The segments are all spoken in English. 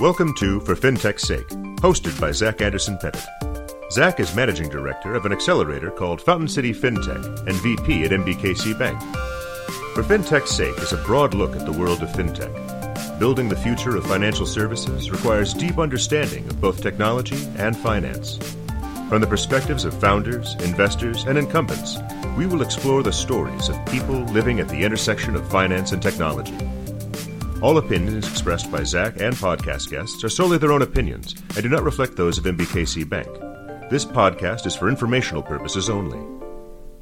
Welcome to For FinTech's Sake, hosted by Zach Anderson Pettit. Zach is managing director of an accelerator called Fountain City FinTech and VP at NBKC Bank. For FinTech's Sake is a broad look at the world of FinTech. Building the future of financial services requires deep understanding of both technology and finance. From the perspectives of founders, investors, and incumbents, we will explore the stories of people living at the intersection of finance and technology. All opinions expressed by Zach and podcast guests are solely their own opinions and do not reflect those of NBKC Bank. This podcast is for informational purposes only.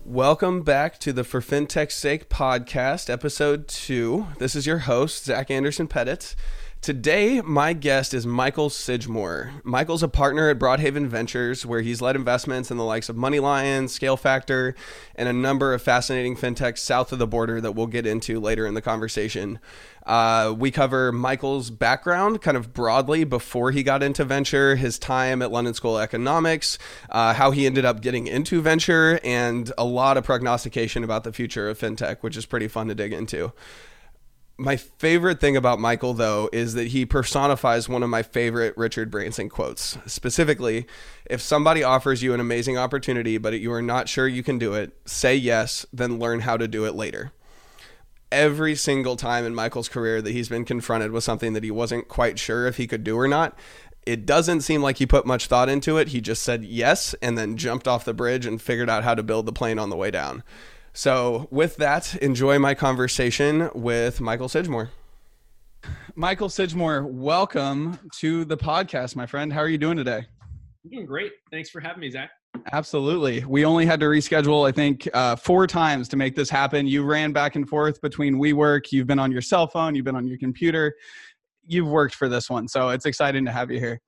Welcome back to the For FinTech's Sake podcast, episode two. This is your host, Zach Anderson Pettit. Today, my guest is Michael Sidgmore. Michael's a partner at Broadhaven Ventures, where he's led investments in the likes of MoneyLion, Scale Factor, and a number of fascinating fintechs south of the border that we'll get into later in the conversation. Uh, we cover Michael's background kind of broadly before he got into venture, his time at London School of Economics, uh, how he ended up getting into venture, and a lot of prognostication about the future of fintech, which is pretty fun to dig into. My favorite thing about Michael, though, is that he personifies one of my favorite Richard Branson quotes. Specifically, if somebody offers you an amazing opportunity, but you are not sure you can do it, say yes, then learn how to do it later. Every single time in Michael's career that he's been confronted with something that he wasn't quite sure if he could do or not, it doesn't seem like he put much thought into it. He just said yes and then jumped off the bridge and figured out how to build the plane on the way down. So, with that, enjoy my conversation with Michael Sidgmore. Michael Sidgmore, welcome to the podcast, my friend. How are you doing today? I'm doing great. Thanks for having me, Zach. Absolutely. We only had to reschedule, I think, uh, four times to make this happen. You ran back and forth between WeWork. You've been on your cell phone. You've been on your computer. You've worked for this one, so it's exciting to have you here.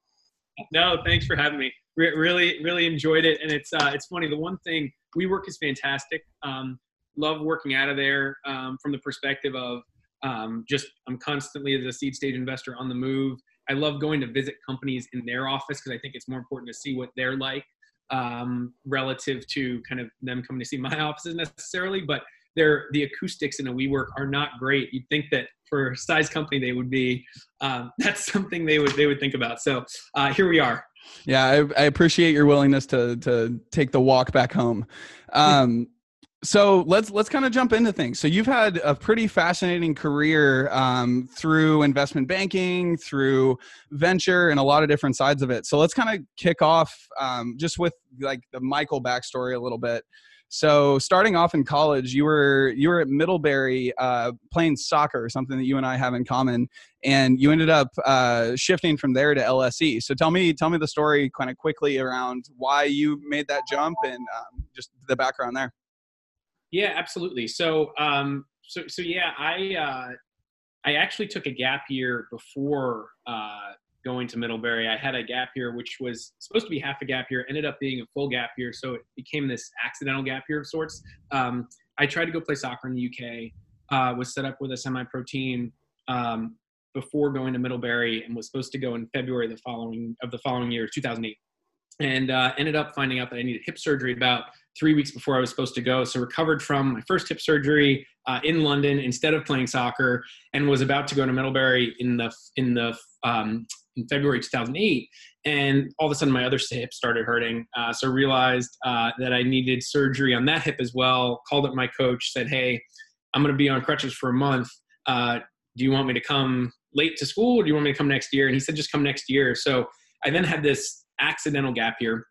No, thanks for having me. Re- really, really enjoyed it, and it's uh, it's funny. The one thing WeWork is fantastic. Um, love working out of there um, from the perspective of um, just I'm constantly as a seed stage investor on the move. I love going to visit companies in their office because I think it's more important to see what they're like um, relative to kind of them coming to see my offices necessarily. But they're, the acoustics in a WeWork are not great. You'd think that for a size company they would be. Um, that's something they would they would think about. So uh, here we are. Yeah, I, I, appreciate your willingness to to take the walk back home. Um, so let's let's kind of jump into things. So you've had a pretty fascinating career um, through investment banking, through venture, and a lot of different sides of it. So let's kind of kick off um, just with like the Michael backstory a little bit. So starting off in college, you were you were at Middlebury uh, playing soccer, something that you and I have in common, and you ended up uh, shifting from there to LSE. So tell me tell me the story kind of quickly around why you made that jump and um, just the background there. Yeah, absolutely. So um, so so yeah, I uh, I actually took a gap year before uh, going to Middlebury. I had a gap year, which was supposed to be half a gap year, ended up being a full gap year. So it became this accidental gap year of sorts. Um, I tried to go play soccer in the UK, uh, was set up with a semi pro team um, before going to Middlebury and was supposed to go in February the following of the following year, 2008. And uh, ended up finding out that I needed hip surgery about three weeks before I was supposed to go. So recovered from my first hip surgery uh, in London instead of playing soccer, and was about to go to Middlebury in the in the um, in February 2008, and all of a sudden my other hip started hurting. Uh, so realized uh, that I needed surgery on that hip as well. Called up my coach, said, "Hey, I'm going to be on crutches for a month. Uh, do you want me to come late to school, or do you want me to come next year?" And he said, "Just come next year." So I then had this accidental gap year,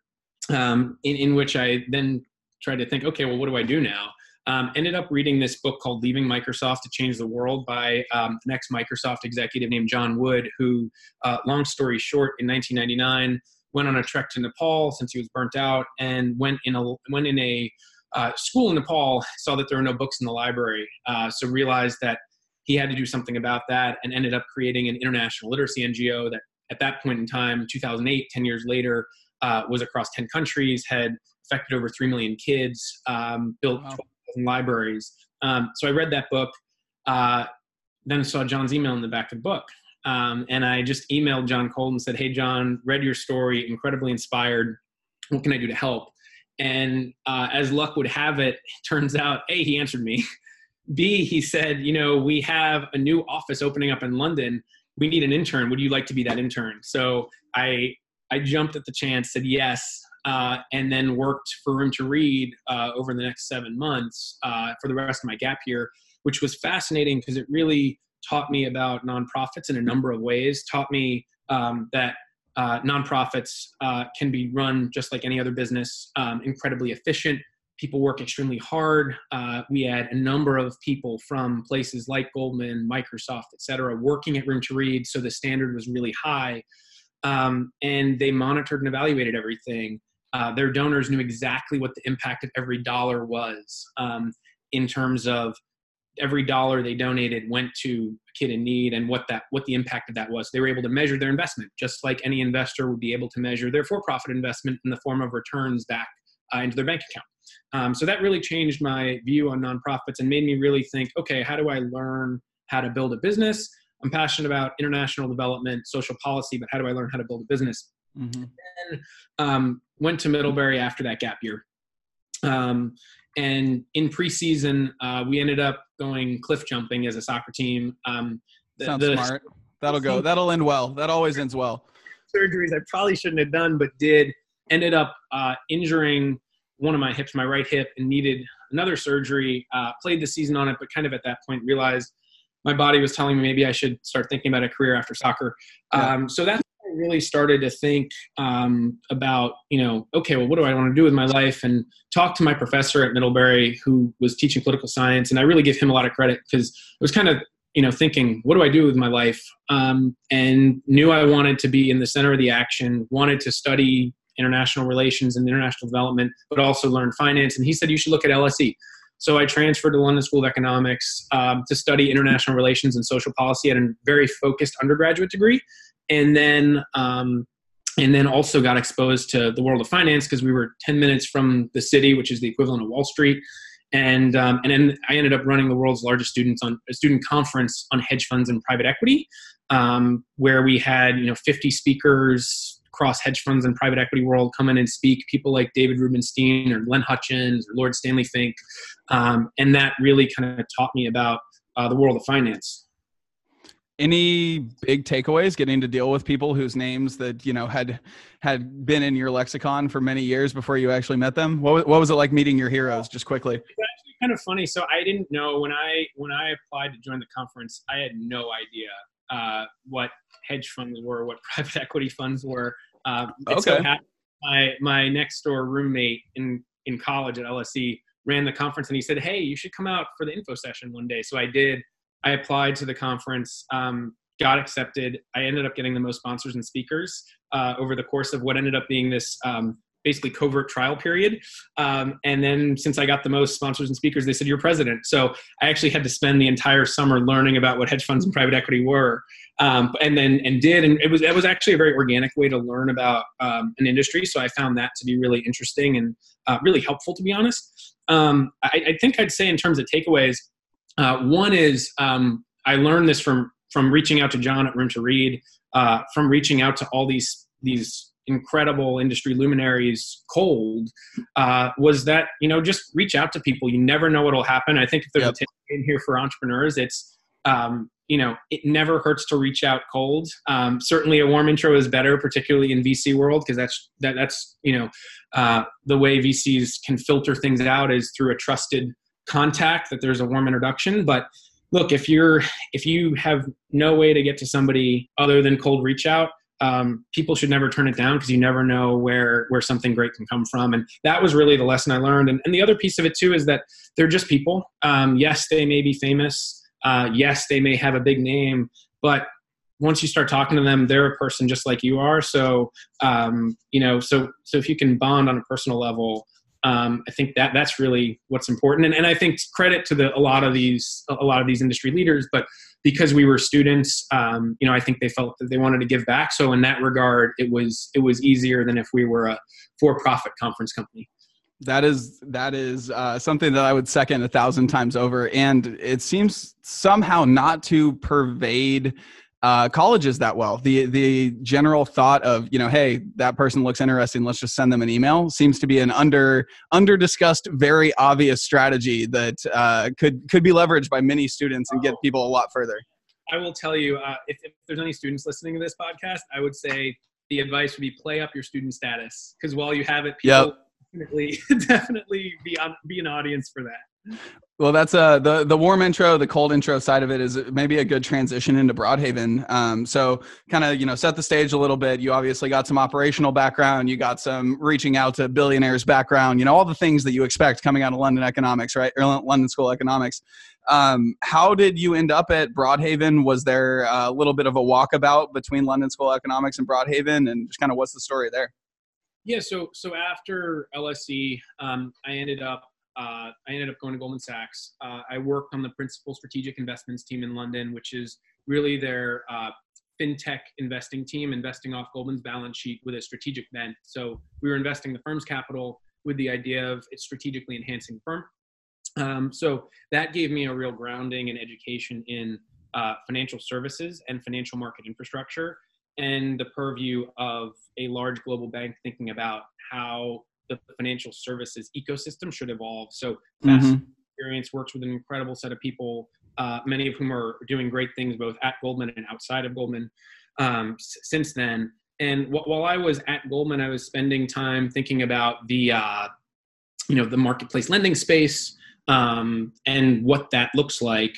um, in, in which I then tried to think, okay, well, what do I do now? Um, ended up reading this book called Leaving Microsoft to Change the World by um, an ex Microsoft executive named John Wood, who, uh, long story short, in 1999 went on a trek to Nepal since he was burnt out and went in a, went in a uh, school in Nepal, saw that there were no books in the library, uh, so realized that he had to do something about that and ended up creating an international literacy NGO that at that point in time, 2008, 10 years later, uh, was across 10 countries, had affected over 3 million kids, um, built wow libraries. Um, so I read that book. Uh, then saw John's email in the back of the book. Um, and I just emailed John Cole and said, Hey, John, read your story, incredibly inspired. What can I do to help? And uh, as luck would have it, it turns out, A, he answered me. B, he said, You know, we have a new office opening up in London we need an intern. Would you like to be that intern? So I I jumped at the chance, said yes, uh, and then worked for Room to Read uh, over the next seven months uh, for the rest of my gap year, which was fascinating because it really taught me about nonprofits in a number of ways. Taught me um, that uh, nonprofits uh, can be run just like any other business, um, incredibly efficient. People work extremely hard. We had a number of people from places like Goldman, Microsoft, et cetera, working at Room to Read, so the standard was really high. Um, and they monitored and evaluated everything. Uh, their donors knew exactly what the impact of every dollar was um, in terms of every dollar they donated went to a kid in need and what that what the impact of that was. They were able to measure their investment just like any investor would be able to measure their for-profit investment in the form of returns back uh, into their bank account. Um, so that really changed my view on nonprofits and made me really think okay how do i learn how to build a business? I'm passionate about international development social policy but how do i learn how to build a business? Mm-hmm. and um, went to middlebury after that gap year um, and in preseason, uh, we ended up going cliff jumping as a soccer team. Um, the, Sounds the, smart. That'll go. That'll end well. That always ends well. Surgeries I probably shouldn't have done, but did. Ended up uh, injuring one of my hips, my right hip, and needed another surgery. Uh, played the season on it, but kind of at that point realized my body was telling me maybe I should start thinking about a career after soccer. Yeah. Um, so that's really started to think um, about, you know, okay, well, what do I want to do with my life? And talk to my professor at Middlebury who was teaching political science. And I really give him a lot of credit because I was kind of, you know, thinking, what do I do with my life? Um, and knew I wanted to be in the center of the action, wanted to study international relations and international development, but also learn finance. And he said, you should look at LSE. So I transferred to London School of Economics um, to study international relations and social policy at a very focused undergraduate degree and then um, and then also got exposed to the world of finance because we were 10 minutes from the city which is the equivalent of wall street. And um, and then i ended up running the world's largest students on a student conference on hedge funds and private equity um, where we had you know 50 speakers across hedge funds and private equity world come in and speak. People like david rubenstein or glenn hutchins or lord stanley fink um, and that really kind of taught me about uh, the world of finance any big takeaways getting to deal with people whose names that you know had had been in your lexicon for many years before you actually met them? What, what was it like meeting your heroes just quickly? It's actually kind of funny. So i didn't know when i when i applied to join the conference i had no idea uh, what hedge funds were what private equity funds were. Uh, okay. So my my next door roommate in in college at lse ran the conference and he said hey you should come out for the info session one day. So i did I applied to the conference, um, got accepted. I ended up getting the most sponsors and speakers uh, over the course of what ended up being this um, basically covert trial period. Um, and then since I got the most sponsors and speakers, they said, You're president. So I actually had to spend the entire summer learning about what hedge funds and private equity were. Um, and then and did and it was it was actually a very organic way to learn about um, an industry so i found that to be really interesting and uh, really helpful to be honest um, I, I, think i'd say in terms of takeaways uh, one is um, I learned this from from reaching out to John at Room to Read, uh, from reaching out to all these these incredible industry luminaries cold uh, was that you know just reach out to people. You never know what'll happen. I think if there's yep. a tip in here for entrepreneurs it's um, you know it never hurts to reach out cold. Um, certainly a warm intro is better particularly in vc world because that's that, that's you know uh, the way vcs can filter things out is through a trusted contact that there's a warm introduction. But look if you're if you have no way to get to somebody other than cold reach out um, people should never turn it down because you never know where where something great can come from. And that was really the lesson i learned. And, and the other piece of it too is that they're just people. Um, yes they may be famous. Uh, yes they may have a big name. But once you start talking to them they're a person just like you are. So um, you know so so if you can bond on a personal level um, I think that that's really what's important. And, and I think credit to the, a lot of these a lot of these industry leaders, but because we were students, um, you know, I think they felt that they wanted to give back. So in that regard, it was it was easier than if we were a for-profit conference company. That is that is uh, something that I would second a thousand times over, and it seems somehow not to pervade uh, colleges that well. The the general thought of you know, hey, that person looks interesting. Let's just send them an email seems to be an under under discussed, very obvious strategy that uh, could could be leveraged by many students and get people a lot further. I will tell you, uh, if, if, there's any students listening to this podcast, I would say the advice would be play up your student status because while you have it, people yep. definitely definitely be on, be an audience for that. Well, that's uh the the warm intro, the cold intro side of it is maybe a good transition into Broadhaven. Um, so kind of you know set the stage a little bit. You obviously got some operational background, you got some reaching out to billionaires background, you know all the things that you expect coming out of London economics, right? Or London School of Economics. Um, how did you end up at Broadhaven? Was there a little bit of a walkabout between London School of Economics and Broadhaven, and just kind of what's the story there? Yeah, so so after LSE, um, I ended up uh, I ended up going to Goldman Sachs. Uh, I worked on the principal strategic investments team in London, which is really their uh, fintech investing team, investing off Goldman's balance sheet with a strategic bent. So we were investing the firm's capital with the idea of it strategically enhancing the firm. Um, so that gave me a real grounding and education in uh, financial services and financial market infrastructure and the purview of a large global bank thinking about how the financial services ecosystem should evolve. So Fast mm-hmm. Experience works with an incredible set of people, uh, many of whom are doing great things both at Goldman and outside of Goldman um, s- since then. And wh- while I was at Goldman, I was spending time thinking about the, uh, you know, the marketplace lending space um, and what that looks like.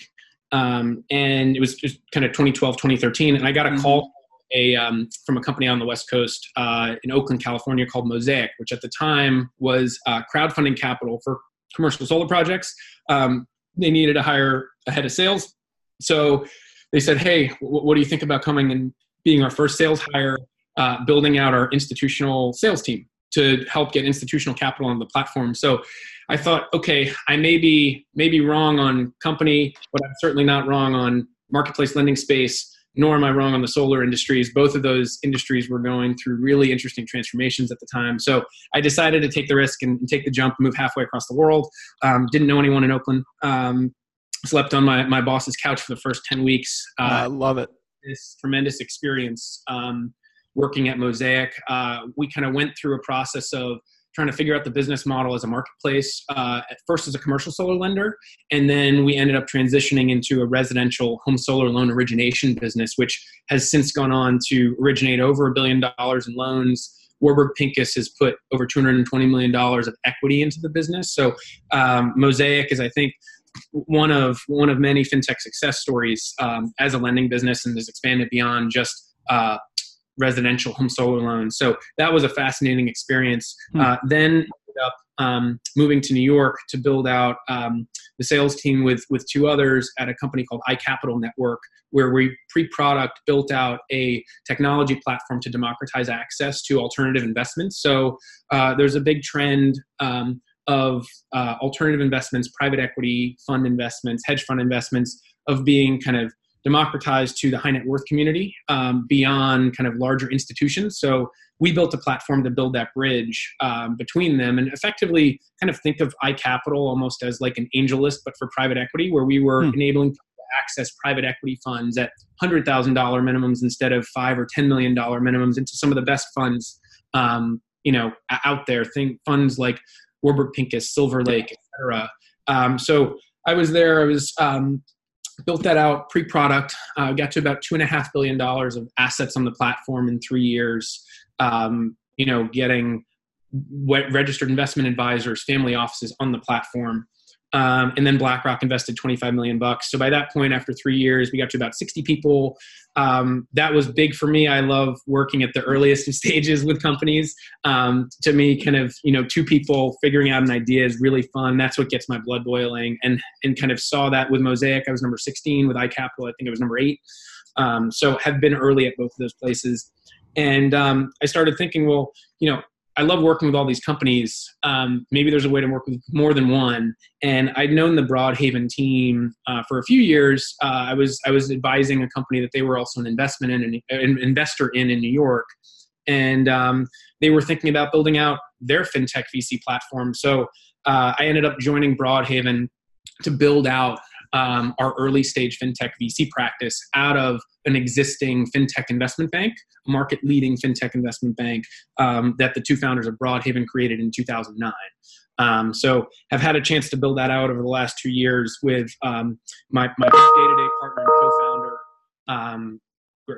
Um, and it was just kind of 2012, 2013, and I got a mm-hmm. call a um, from a company on the West Coast uh, in Oakland, California, called Mosaic, which at the time was uh, crowdfunding capital for commercial solar projects. Um, they needed to hire a head of sales, so they said, "Hey, w- what do you think about coming and being our first sales hire, uh, building out our institutional sales team to help get institutional capital on the platform?" So. I thought, okay, I may be maybe wrong on company, but I'm certainly not wrong on marketplace lending space nor am I wrong on the solar industries. Both of those industries were going through really interesting transformations at the time. So I decided to take the risk and, and take the jump, move halfway across the world. Um, didn't know anyone in Oakland. Um, slept on my, my boss's couch for the first 10 weeks. Uh, I love it. This tremendous experience um, working at Mosaic. Uh, we kind of went through a process of trying to figure out the business model as a marketplace, uh, at first as a commercial solar lender, and then we ended up transitioning into a residential home solar loan origination business, which has since gone on to originate over a billion dollars in loans. Warburg Pincus has put over $220 million of equity into the business. So um, Mosaic is, I think, one of one of many fintech success stories um, as a lending business and has expanded beyond just uh, residential home solar loans. So that was a fascinating experience. Hmm. Uh, then ended up um, moving to New York to build out um, the sales team with with two others at a company called iCapital Network, where we pre-product built out a technology platform to democratize access to alternative investments. So uh, there's a big trend. Um, of uh, alternative investments, private equity fund investments, hedge fund investments, of being kind of democratized to the high net worth community um, beyond kind of larger institutions. So we built a platform to build that bridge um, between them and effectively kind of think of iCapital almost as like an AngelList, but for private equity, where we were hmm. enabling people to access private equity funds at $100,000 minimums instead of five or $10 million minimums into some of the best funds, um, you know, out there. Think funds like Warburg Pincus, Silver Lake, et cetera. Um, so I was there. I was um, built that out pre-product uh, got to about two and a half billion dollars of assets on the platform in three years. Um, you know getting registered investment advisors family offices on the platform um, and then BlackRock invested 25 million bucks. So by that point, after three years, we got to about 60 people. Um, that was big for me. I love working at the earliest stages with companies. Um, to me, kind of you know, two people figuring out an idea is really fun. That's what gets my blood boiling. And and kind of saw that with Mosaic. I was number 16 with iCapital. I think it was number eight. Um, so have been early at both of those places. And um, I started thinking, well, you know, I love working with all these companies. Um, maybe there's a way to work with more than one. And I'd known the Broadhaven team uh, for a few years. Uh, I was I was advising a company that they were also an investment in an, investor in in New York, and um, they were thinking about building out their fintech VC platform. So uh, I ended up joining Broadhaven to build out um, our early stage fintech VC practice out of an existing fintech investment bank, market leading fintech investment bank um, that the two founders of Broadhaven created in 2009. Um, so have had a chance to build that out over the last two years with um, my, day-to-day partner and co-founder um,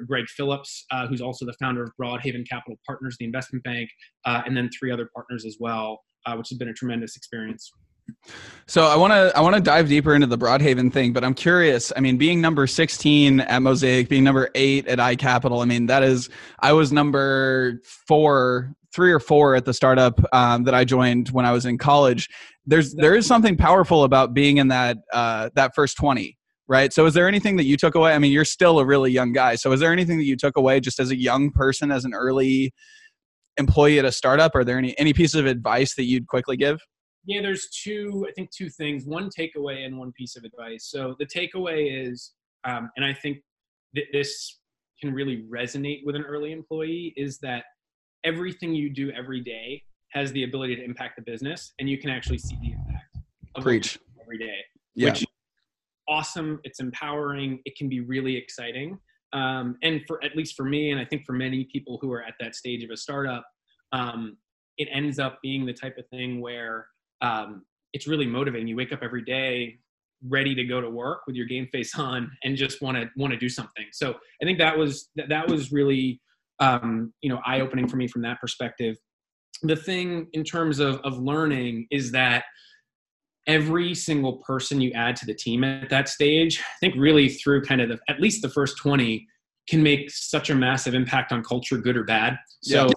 Greg Phillips, uh, who's also the founder of Broadhaven Capital Partners, the investment bank, uh, and then three other partners as well, uh, which has been a tremendous experience. So I want to I want to dive deeper into the Broadhaven thing, but I'm curious. I mean, being number 16 at Mosaic, being number eight at iCapital, I mean that is I was number four, three or four at the startup um, that I joined when I was in college. There's there is something powerful about being in that uh, that first 20 right? So, is there anything that you took away? I mean, you're still a really young guy. So, is there anything that you took away just as a young person, as an early employee at a startup? Are there any any pieces of advice that you'd quickly give? Yeah, there's two, I think, two things one takeaway and one piece of advice. So the takeaway is, um, and I think that this can really resonate with an early employee, is that everything you do every day has the ability to impact the business, and you can actually see the impact of Preach. every day. Yeah. Which awesome. It's empowering. It can be really exciting. Um, and for at least for me, and I think for many people who are at that stage of a startup, um, it ends up being the type of thing where um, it's really motivating. You wake up every day ready to go to work with your game face on and just want to want to do something. So I think that was that, was really um, you know eye opening for me from that perspective. The thing in terms of of learning is that every single person you add to the team at that stage, I think really through kind of the, at least the first 20 can make such a massive impact on culture, good or bad. So yeah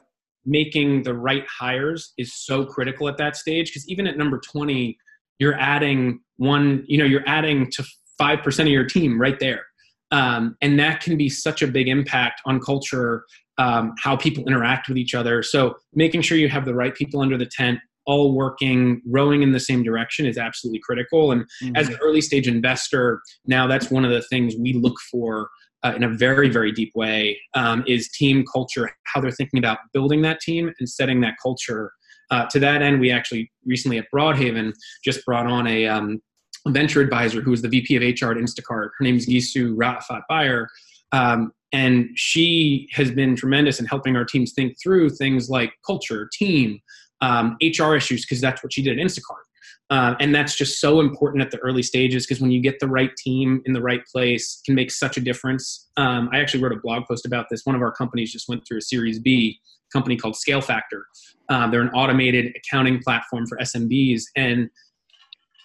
making the right hires is so critical at that stage. Because even at number 20 you're adding one you know you're adding to 5% of your team right there. Um, and that can be such a big impact on culture um, how people interact with each other. So making sure you have the right people under the tent all working rowing in the same direction is absolutely critical. And mm-hmm. as an early stage investor now that's one of the things we look for uh, in a very, very deep way um, is team culture, how they're thinking about building that team and setting that culture. Uh, to that end, we actually recently at Broadhaven just brought on a um, venture advisor who is the VP of HR at Instacart. Her name is Gisu Rafat Bayer. Um, and she has been tremendous in helping our teams think through things like culture, team, um, HR issues, because that's what she did at Instacart. Um, and that's just so important at the early stages because when you get the right team in the right place can make such a difference. Um, i actually wrote a blog post about this. One of our companies just went through a series b company called scale factor. Um, they're an automated accounting platform for smbs and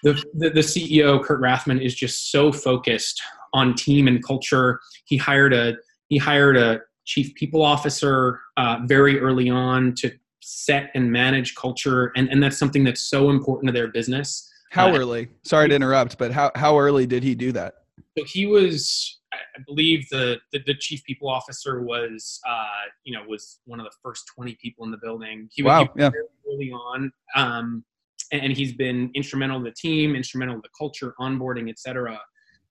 the, the, the ceo kurt rathmann is just so focused on team and culture. He hired a he hired a chief people officer uh, very early on to set and manage culture and, and that's something that's so important to their business. How uh, early? Sorry to interrupt but how, how early did he do that? So he was i believe the the, the chief people officer was uh, you know was one of the first 20 people in the building. He wow, was yeah. early on um, and, and, he's been instrumental in the team instrumental in the culture onboarding etc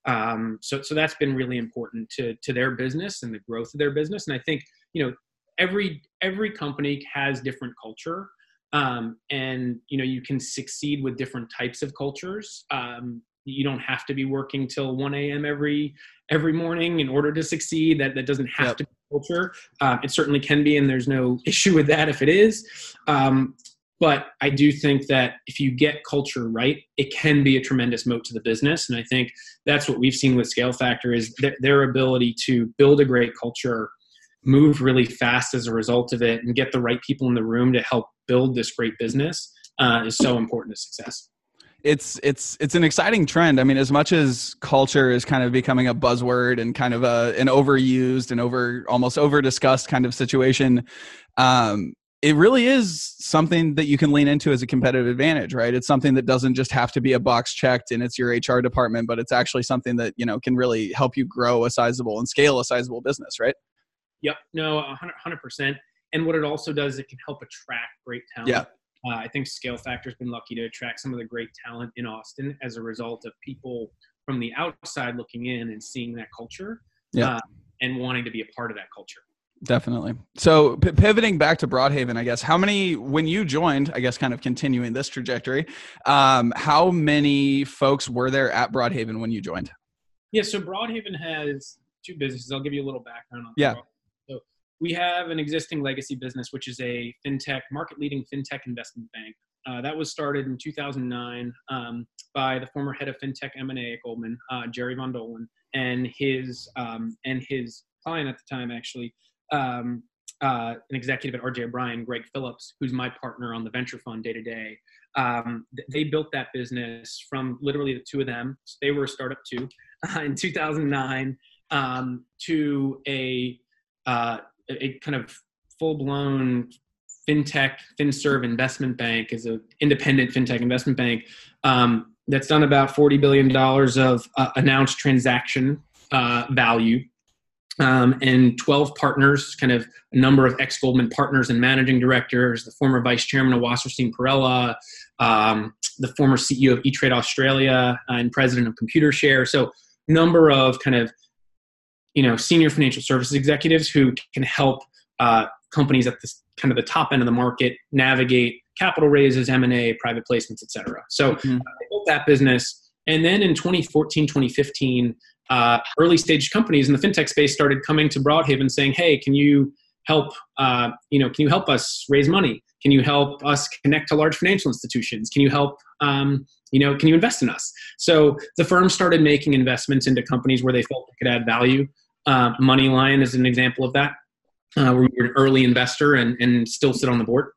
um, so so that's been really important to to their business and the growth of their business. And i think you know every every company has different culture um, and you know you can succeed with different types of cultures. Um, you don't have to be working till 1 a.m every every morning in order to succeed. That that doesn't have yep. to be culture. Uh, it certainly can be and there's no issue with that if it is. Um, but i do think that if you get culture right it can be a tremendous moat to the business. And i think that's what we've seen with scale factor is their, their ability to build a great culture move really fast as a result of it and get the right people in the room to help build this great business uh, is so important to success it's it's it's an exciting trend. I mean, as much as culture is kind of becoming a buzzword and kind of a an overused and over almost over discussed kind of situation, um, it really is something that you can lean into as a competitive advantage, right? It's something that doesn't just have to be a box checked and it's your HR department, but it's actually something that you know can really help you grow a sizable and scale a sizable business, right? Yep. No, 100 percent. And what it also does, it can help attract great talent. Yeah. Uh, I think Scale Factor's been lucky to attract some of the great talent in Austin as a result of people from the outside looking in and seeing that culture. Yeah. Uh, and wanting to be a part of that culture. Definitely. So p- pivoting back to Broadhaven, I guess how many when you joined, I guess kind of continuing this trajectory, um, how many folks were there at Broadhaven when you joined? Yeah, so Broadhaven has two businesses. I'll give you a little background on. Yeah we have an existing legacy business, which is a fintech, market leading fintech investment bank. Uh, that was started in 2009 um, by the former head of fintech M&A at Goldman, uh, Jerry Von Dolen, and his um, and his client at the time, actually, um, uh, an executive at RJ O'Brien, Greg Phillips, who's my partner on the venture fund day to day. Um, they built that business from literally the two of them. They were a startup too in 2009 um, to a uh, a kind of full blown fintech FinServe investment bank is an independent fintech investment bank um, that's done about 40 billion dollars of uh, announced transaction uh, value um, and 12 partners, kind of a number of ex Goldman partners and managing directors, the former vice chairman of Wasserstein Perella, um, the former CEO of E Trade Australia, and president of Computershare. So, number of kind of you know senior financial services executives who can help uh, companies at this kind of the top end of the market navigate capital raises, M and A, private placements, et cetera. So, mm-hmm. I built that business, and then in 2014, 2015 uh, early stage companies in the fintech space started coming to Broadhaven saying, "Hey, can you help? Uh, you know, can you help us raise money? Can you help us connect to large financial institutions? Can you help? Um, you know, can you invest in us?" So the firm started making investments into companies where they felt they could add value. Uh, MoneyLion is an example of that. Uh, we were an early investor and, and still sit on the board.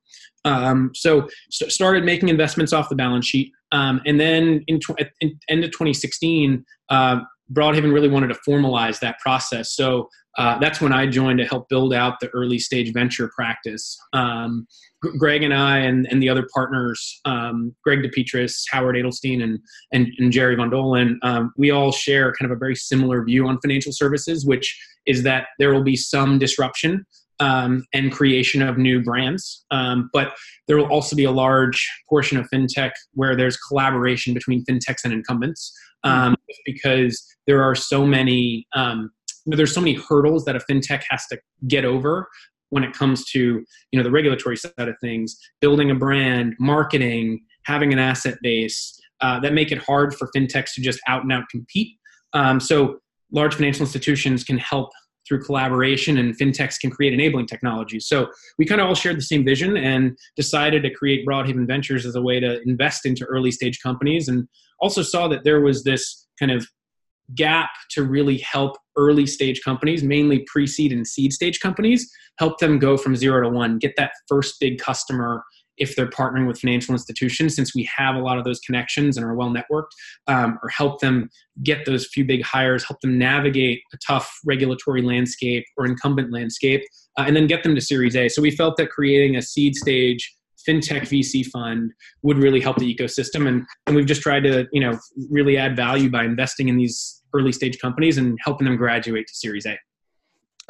Um, so st- started making investments off the balance sheet, um, and then in, tw- in end of 2016, uh, Broadhaven really wanted to formalize that process. So uh, that's when I joined to help build out the early stage venture practice. Um, Greg and I and, and the other partners, um, Greg DePetris, Howard Adelstein, and, and, and Jerry Von Dolen, um, we all share kind of a very similar view on financial services, which is that there will be some disruption um, and creation of new brands. Um, but there will also be a large portion of fintech where there's collaboration between fintechs and incumbents um, because there are so many um, there's so many hurdles that a fintech has to get over when it comes to you know the regulatory side of things building a brand marketing having an asset base uh, that make it hard for fintechs to just out and out compete. Um, so large financial institutions can help through collaboration and fintechs can create enabling technologies. So we kind of all shared the same vision and decided to create broadhaven ventures as a way to invest into early stage companies and also saw that there was this kind of gap to really help early stage companies, mainly pre seed and seed stage companies, help them go from zero to one, get that first big customer if they're partnering with financial institutions, since we have a lot of those connections and are well networked, um, or help them get those few big hires, help them navigate a tough regulatory landscape or incumbent landscape, uh, and then get them to Series A. So we felt that creating a seed stage fintech VC fund would really help the ecosystem. And, and we've just tried to, you know, really add value by investing in these early stage companies and helping them graduate to Series A.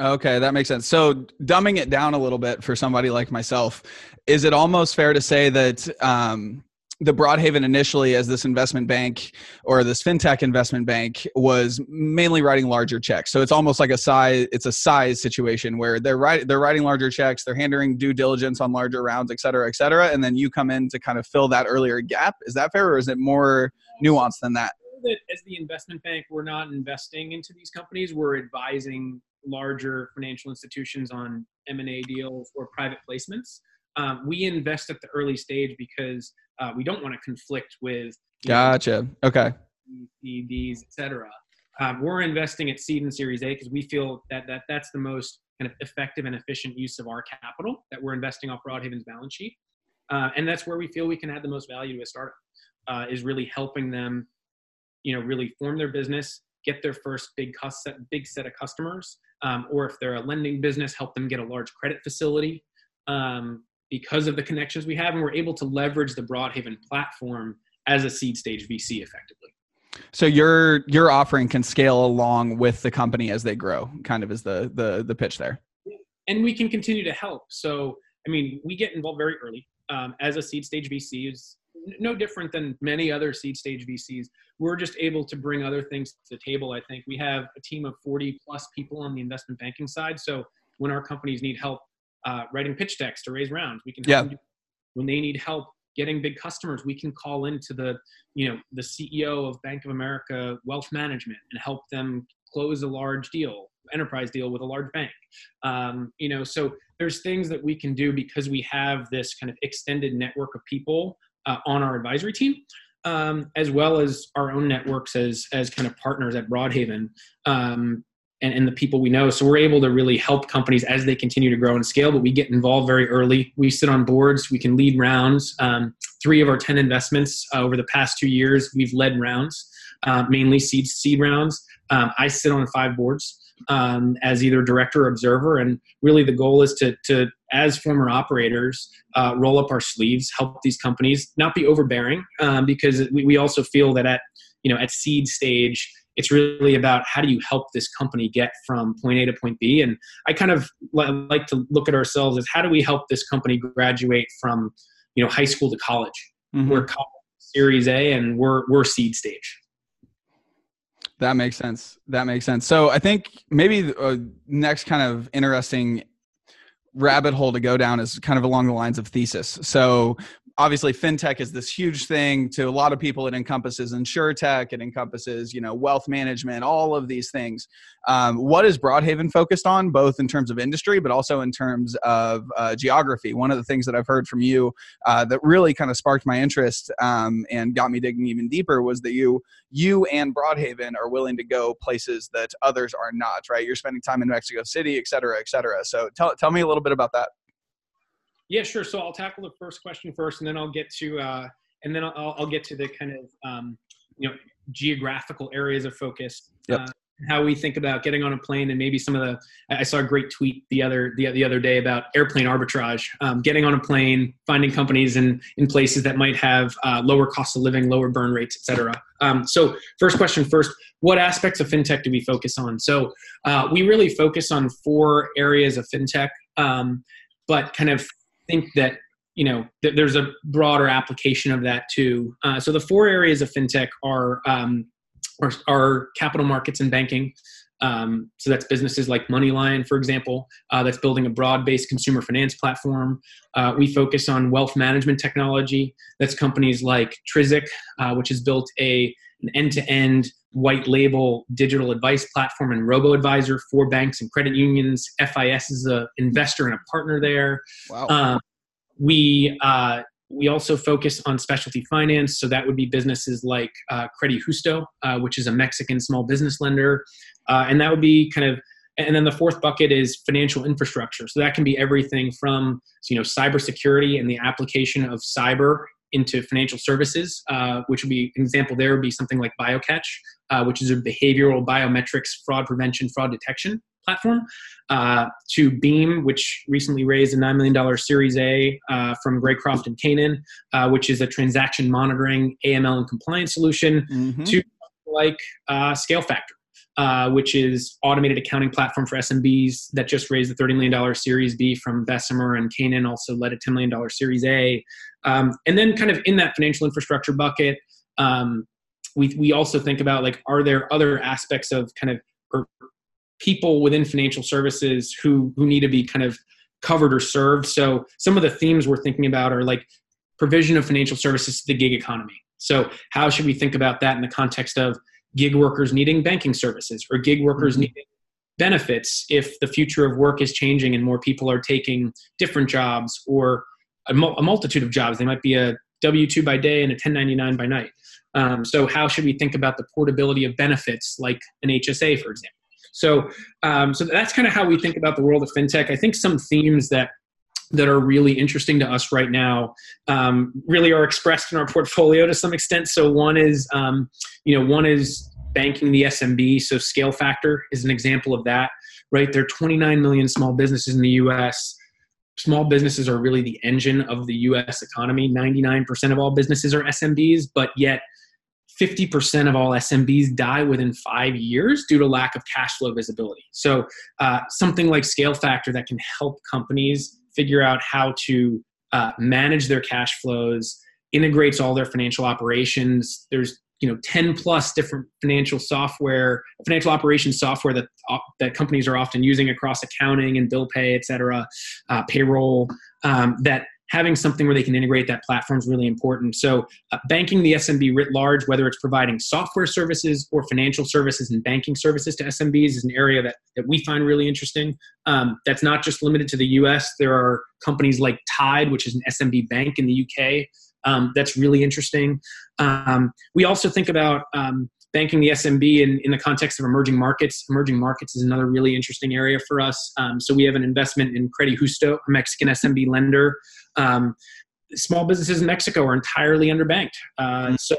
Okay, that makes sense. So, dumbing it down a little bit for somebody like myself, is it almost fair to say that um, the Broadhaven initially as this investment bank or this fintech investment bank was mainly writing larger checks. So it's almost like a size it's a size situation where they're writing they're writing larger checks, they're handling due diligence on larger rounds, et cetera, et cetera, and then you come in to kind of fill that earlier gap. Is that fair or is it more nuanced than that? That as the investment bank, we're not investing into these companies. We're advising larger financial institutions on M&A deals or private placements. Um, we invest at the early stage because uh, we don't want to conflict with gotcha know, okay CDs, etc. Um, we're investing at seed and Series A because we feel that, that that's the most kind of effective and efficient use of our capital that we're investing off Broadhaven's balance sheet, uh, and that's where we feel we can add the most value to a startup. Uh, is really helping them, you know, really form their business, get their first big set, big set of customers, um, or if they're a lending business, help them get a large credit facility. Um, because of the connections we have, and we're able to leverage the Broadhaven platform as a seed stage VC effectively. So your your offering can scale along with the company as they grow, kind of is the the the pitch there. And we can continue to help. So I mean, we get involved very early um, as a seed stage VC is no different than many other seed stage VCs. We're just able to bring other things to the table. I think we have a team of 40 plus people on the investment banking side. So when our companies need help uh, writing pitch decks to raise rounds. We can yeah. when they need help getting big customers, we can call into the you know the CEO of Bank of America Wealth Management and help them close a large deal, enterprise deal with a large bank. Um, you know, so there's things that we can do because we have this kind of extended network of people uh, on our advisory team. Um, as well as our own networks as as kind of partners at Broadhaven. Um, and, and the people we know. So we're able to really help companies as they continue to grow and scale, but we get involved very early. We sit on boards, we can lead rounds. Um, three of our 10 investments uh, over the past two years, we've led rounds, uh, mainly seed, seed rounds. Um, I sit on five boards um, as either director or observer. And really the goal is to, to as former operators, uh, roll up our sleeves, help these companies, not be overbearing, um, because we, we also feel that at, you know, at seed stage, it's really about how do you help this company get from point A to point B. And I kind of like to look at ourselves as how do we help this company graduate from, you know, high school to college. Mm-hmm. We're college, Series A, and we're we're seed stage. That makes sense. That makes sense. So I think maybe the uh, next kind of interesting rabbit hole to go down is kind of along the lines of thesis. So obviously fintech is this huge thing. To a lot of people it encompasses insure tech it encompasses you know wealth management all of these things. Um, what is broadhaven focused on both in terms of industry but also in terms of uh, geography? One of the things that i've heard from you uh, that really kind of sparked my interest um, and got me digging even deeper was that you you and broadhaven are willing to go places that others are not right? You're spending time in mexico city et cetera et cetera. So tell, tell me a little bit about that yeah, sure. So I'll tackle the first question first, and then I'll get to uh, and then I'll, I'll get to the kind of um, you know geographical areas of focus. Yep. Uh, how we think about getting on a plane and maybe some of the i saw a great tweet the other the, the other day about airplane arbitrage um, getting on a plane finding companies in in places that might have uh, lower cost of living lower burn rates etc um, so first question first what aspects of fintech do we focus on so uh, we really focus on four areas of fintech um, but kind of think that you know th- there's a broader application of that too. Uh, so the four areas of fintech are, um, are, are capital markets and banking. Um, so that's businesses like MoneyLion, for example, uh, that's building a broad-based consumer finance platform. Uh, we focus on wealth management technology. That's companies like Trizic, uh, which has built a an end-to-end white label digital advice platform and robo advisor for banks and credit unions. FIS is an investor and a partner there. Wow. Um, we uh, we also focus on specialty finance, so that would be businesses like uh, Credijusto, uh, which is a Mexican small business lender, uh, and that would be kind of. And then the fourth bucket is financial infrastructure. So that can be everything from you know cybersecurity and the application of cyber into financial services, uh, which would be an example there would be something like BioCatch, uh, which is a behavioral biometrics fraud prevention, fraud detection platform, uh, to Beam, which recently raised a $9 million Series A uh, from Greycroft and Canaan, uh, which is a transaction monitoring AML and compliance solution, mm-hmm. to like uh, Scale Factor. Uh, which is automated accounting platform for SMBs that just raised a $30 million Series B from Bessemer and Canaan also led a $10 million Series A. Um, and then kind of in that financial infrastructure bucket, um, we, we also think about like, are there other aspects of kind of people within financial services who, who need to be kind of covered or served? So some of the themes we're thinking about are like provision of financial services to the gig economy. So how should we think about that in the context of gig workers needing banking services or gig workers mm-hmm. needing benefits if the future of work is changing and more people are taking different jobs or a, a multitude of jobs. They might be a W 2 by day and a 1099 by night. Um, so, how should we think about the portability of benefits like an HSA, for example? So, um, so that's kind of how we think about the world of fintech. I think some themes that that are really interesting to us right now um, really are expressed in our portfolio to some extent. So one is, um, you know, one is banking the SMB. So scale factor is an example of that, right? There are 29 million small businesses in the U.S. Small businesses are really the engine of the U.S. economy. 99% of all businesses are SMBs, but yet 50% of all SMBs die within five years due to lack of cash flow visibility. So, uh, something like Scale Factor that can help companies figure out how to uh, manage their cash flows, integrates all their financial operations. There's you know 10 plus different financial software financial operations software that uh, that companies are often using across accounting and bill pay et cetera uh, payroll um, that having something where they can integrate that platform is really important. So, uh, banking the SMB writ large, whether it's providing software services or financial services and banking services to SMBs, is an area that, that we find really interesting. Um, that's not just limited to the US. There are companies like Tide, which is an SMB bank in the UK. Um, that's really interesting. Um, we also think about um, banking the SMB in, in the context of emerging markets. Emerging markets is another really interesting area for us. Um, so we have an investment in CrediJusto, a Mexican SMB lender. Um, small businesses in Mexico are entirely underbanked. Uh, mm-hmm. So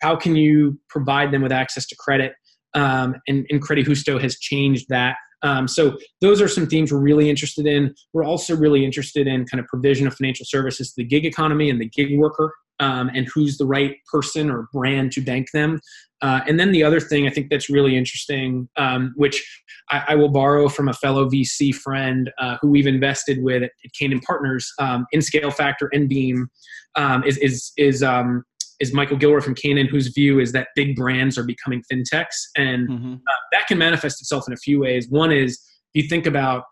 how can you provide them with access to credit? Um, and, and CrediJusto has changed that. Um, so those are some themes we're really interested in. We're also really interested in kind of provision of financial services to the gig economy and the gig worker um, and who's the right person or brand to bank them. Uh, and then the other thing I think that's really interesting, um, which I, I, will borrow from a fellow VC friend uh, who we've invested with at, Canaan Partners um, in Scale Factor and Beam, um, is is is um, is Michael Gilroy from Canaan, whose view is that big brands are becoming fintechs, and mm-hmm. uh, that can manifest itself in a few ways. One is if you think about,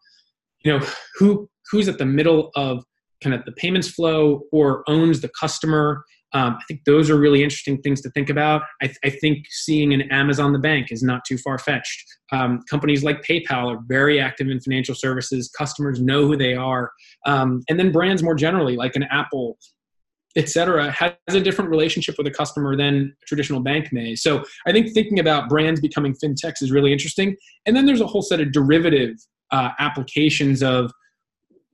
you know, who who's at the middle of kind of the payments flow or owns the customer. Um, I think those are really interesting things to think about. I, th- I think seeing an Amazon the bank is not too far fetched. Um, companies like PayPal are very active in financial services. Customers know who they are, um, and then brands more generally, like an Apple, et cetera, has a different relationship with a customer than a traditional bank may. So I think thinking about brands becoming fintechs is really interesting. And then there's a whole set of derivative uh, applications of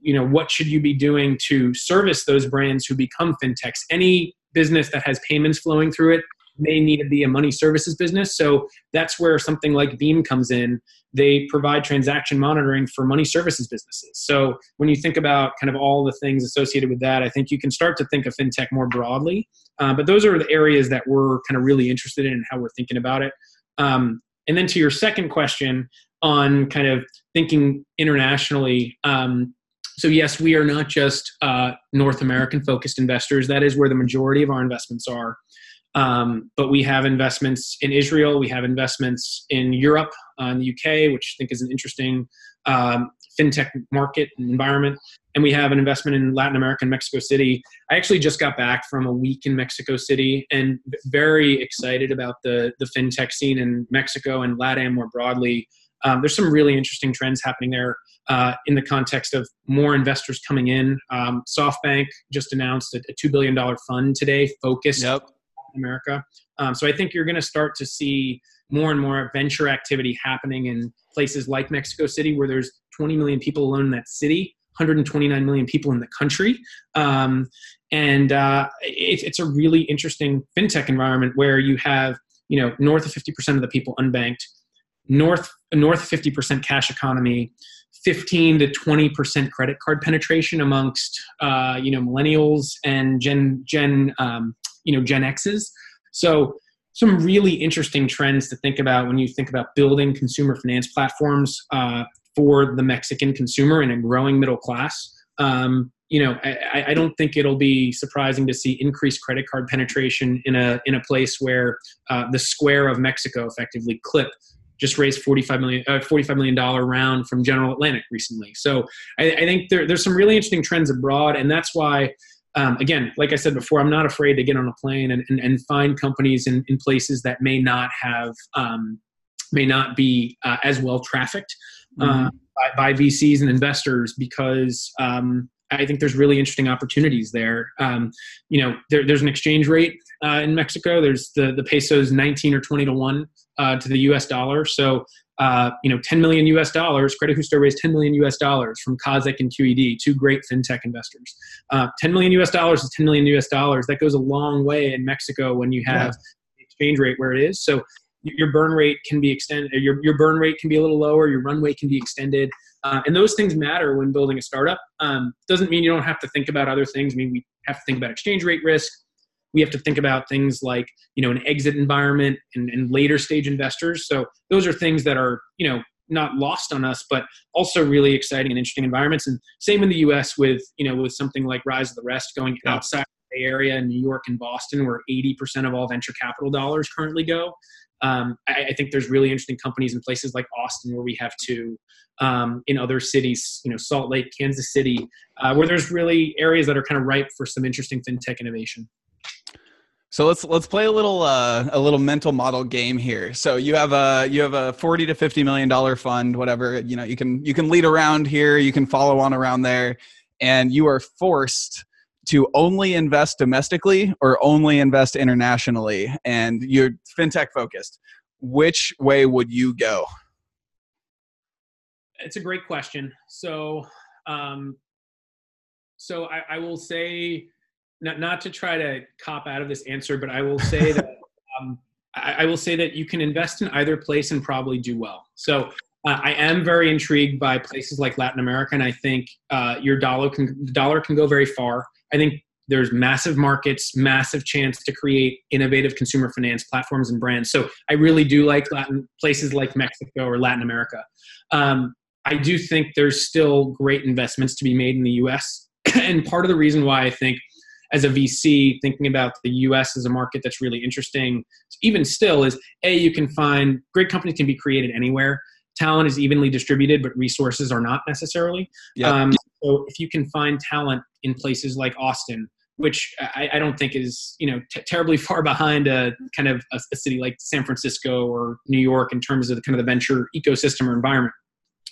you know what should you be doing to service those brands who become fintechs? Any business that has payments flowing through it may need to be a money services business. So that's where something like beam comes in. They provide transaction monitoring for money services businesses. So when you think about kind of all the things associated with that i think you can start to think of fintech more broadly. Uh, but those are the areas that we're kind of really interested in and how we're thinking about it. Um, and then to your second question on kind of thinking internationally um, so yes, we are not just uh, North American focused investors. That is where the majority of our investments are. Um, but we have investments in Israel. We have investments in Europe, uh, in the UK, which I think is an interesting um, fintech market and environment. And we have an investment in Latin America and Mexico City. I actually just got back from a week in Mexico City and very excited about the, the fintech scene in Mexico and LATAM more broadly. Um, there's some really interesting trends happening there uh, in the context of more investors coming in. Um, SoftBank just announced a, a, $2 billion fund today focused yep. in America. Um, so I think you're going to start to see more and more venture activity happening in places like Mexico City, where there's 20 million people alone in that city. 129 million people in the country. Um, and uh, it, it's a really interesting fintech environment where you have, you know, north of 50% of the people unbanked, north north 50% cash economy 15 to 20% credit card penetration amongst uh, you know millennials and gen gen um, you know gen x's so some really interesting trends to think about when you think about building consumer finance platforms uh, for the mexican consumer and a growing middle class. Um, you know I, I, don't think it'll be surprising to see increased credit card penetration in a in a place where uh, the square of mexico effectively clip just raised 45 million uh, 45 million dollar round from General Atlantic recently. So I, I think there, there's some really interesting trends abroad, and that's why. Um, again, like I said before, I'm not afraid to get on a plane and, and, and find companies in, in places that may not have um, may not be uh, as well trafficked uh, mm-hmm. by, by, VCs and investors because um, I think there's really interesting opportunities there. Um, you know, there, there's an exchange rate uh, in Mexico. There's the the peso is 19 or 20 to one uh, to the U.S. dollar. So, uh, you know, 10 million U.S. dollars. CrediJusto raised 10 million U.S. dollars from Kaszek and QED, two great fintech investors. Uh, 10 million U.S. dollars is 10 million U.S. dollars. That goes a long way in Mexico when you have yeah. the exchange rate where it is. So your burn rate can be extended. Your your burn rate can be a little lower. Your runway can be extended. Uh, and those things matter when building a startup. Um, doesn't mean you don't have to think about other things. I mean, we have to think about exchange rate risk we have to think about things like you know an exit environment and, and later stage investors. So those are things that are you know not lost on us but also really exciting and interesting environments. And same in the us with you know with something like rise of the rest going yeah. outside the bay area in new york and boston where 80% of all venture capital dollars currently go. Um, I, I, think there's really interesting companies in places like austin where we have two um, in other cities you know salt lake kansas city uh, where there's really areas that are kind of ripe for some interesting fintech innovation so let's let's play a little uh, a little mental model game here. So you have a you have a forty to fifty million dollar fund, whatever you know. You can you can lead around here. You can follow on around there, and you are forced to only invest domestically or only invest internationally, and you're fintech focused, which way would you go? It's a great question. So, um, so I, I, will say, not not to try to cop out of this answer, but I will say that um, I, I, will say that you can invest in either place and probably do well. So. Uh, I am very intrigued by places like Latin America, and I think uh, your dollar can dollar can go very far. I think there's massive markets, massive chance to create innovative consumer finance platforms and brands. So I really do like Latin places like Mexico or Latin America. Um, I do think there's still great investments to be made in the U.S. and part of the reason why I think as a VC thinking about the US as a market that's really interesting, even still, is A, you can find great companies can be created anywhere. Talent is evenly distributed, but resources are not necessarily. Yep. Um, so if you can find talent in places like Austin, which I, I don't think is you know t- terribly far behind a kind of a, a, city like San Francisco or New York in terms of the kind of the venture ecosystem or environment.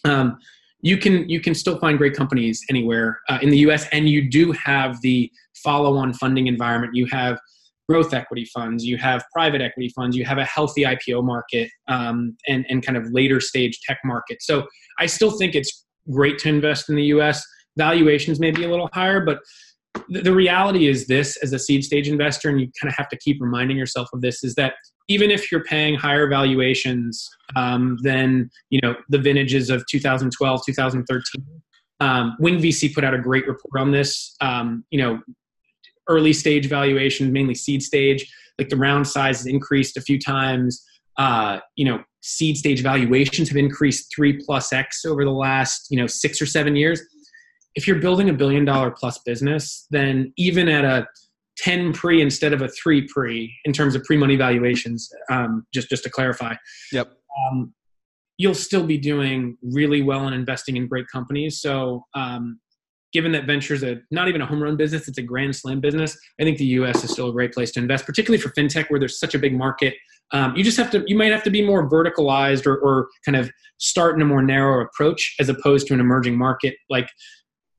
Um, you can you can still find great companies anywhere uh, in the U.S. and you do have the follow-on funding environment. You have growth equity funds, you have private equity funds, you have a healthy IPO market, um, and and kind of later stage tech market. So I still think it's great to invest in the U.S. Valuations may be a little higher, but the reality is this as a seed stage investor and you kind of have to keep reminding yourself of this is that even if you're paying higher valuations um, than you know the vintages of 2012 2013 um, wing vc put out a great report on this um, you know early stage valuation mainly seed stage like the round size has increased a few times uh, you know seed stage valuations have increased three plus x over the last you know six or seven years if you're building a billion dollar plus business, then even at a 10 pre instead of a 3 pre in terms of pre-money valuations, um, just, just to clarify. Yep. Um, you'll still be doing really well in investing in great companies. So, um, given that ventures a not even a home run business, it's a grand slam business. I think the U.S. is still a great place to invest, particularly for fintech, where there's such a big market. Um, you just have to, you might have to be more verticalized or, or kind of start in a more narrow approach as opposed to an emerging market like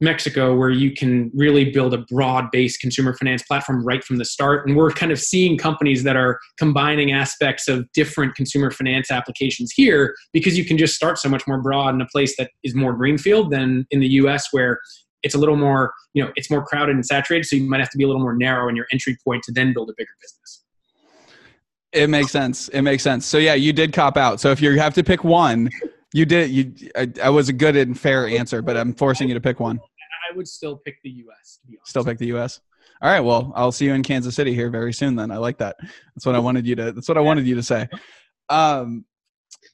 Mexico, where you can really build a broad based consumer finance platform right from the start. And we're kind of seeing companies that are combining aspects of different consumer finance applications here because you can just start so much more broad in a place that is more greenfield than in the US, where it's a little more, you know, it's more crowded and saturated. So you might have to be a little more narrow in your entry point to then build a bigger business. It makes sense. It makes sense. So yeah, you did cop out. So if you have to pick one, you did. You, I, I was a good and fair answer, but I'm forcing you to pick one. I would still pick the U.S. Still pick the U.S. All right. Well, I'll see you in Kansas City here very soon. Then I like that. That's what I wanted you to. That's what I wanted you to say. Um,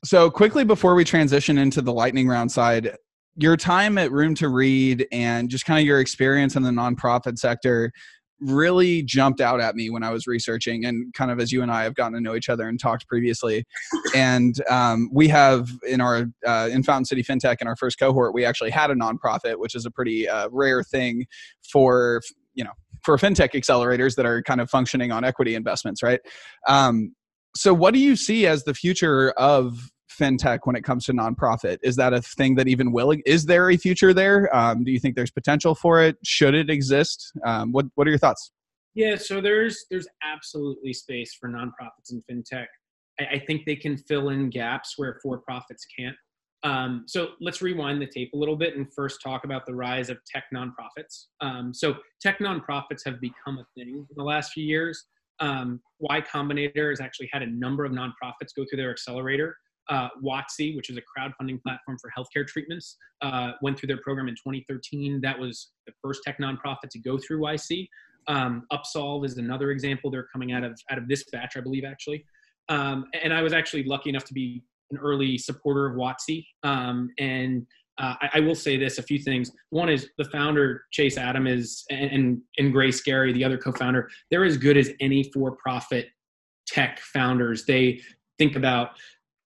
so quickly before we transition into the lightning round side, your time at Room to Read and just kind of your experience in the nonprofit sector really jumped out at me when I was researching and kind of as you and I have gotten to know each other and talked previously. And um, we have in our uh, in Fountain City FinTech in our first cohort, we actually had a nonprofit, which is a pretty uh, rare thing for you know for fintech accelerators that are kind of functioning on equity investments, right? Um, so, what do you see as the future of fintech when it comes to nonprofit? Is that a thing that even will? Is there a future there? Um, do you think there's potential for it? Should it exist? Um, what What are your thoughts? Yeah, so there's there's absolutely space for nonprofits in fintech. I, I think they can fill in gaps where for profits can't. Um, so let's rewind the tape a little bit and first talk about the rise of tech nonprofits. Um, so tech nonprofits have become a thing in the last few years. Um, y Combinator has actually had a number of nonprofits go through their accelerator uh, which is a crowdfunding platform for healthcare treatments, uh, went through their program in 2013. That was the first tech nonprofit to go through YC. Um, Upsolve is another example. They're coming out of out of this batch, I believe, actually. Um, and I was actually lucky enough to be an early supporter of Watsi. Um, and uh, I, I, will say this: a few things. One is the founder Chase Adam is, and and, and Grace Garey, the other co-founder. They're as good as any for-profit tech founders. They think about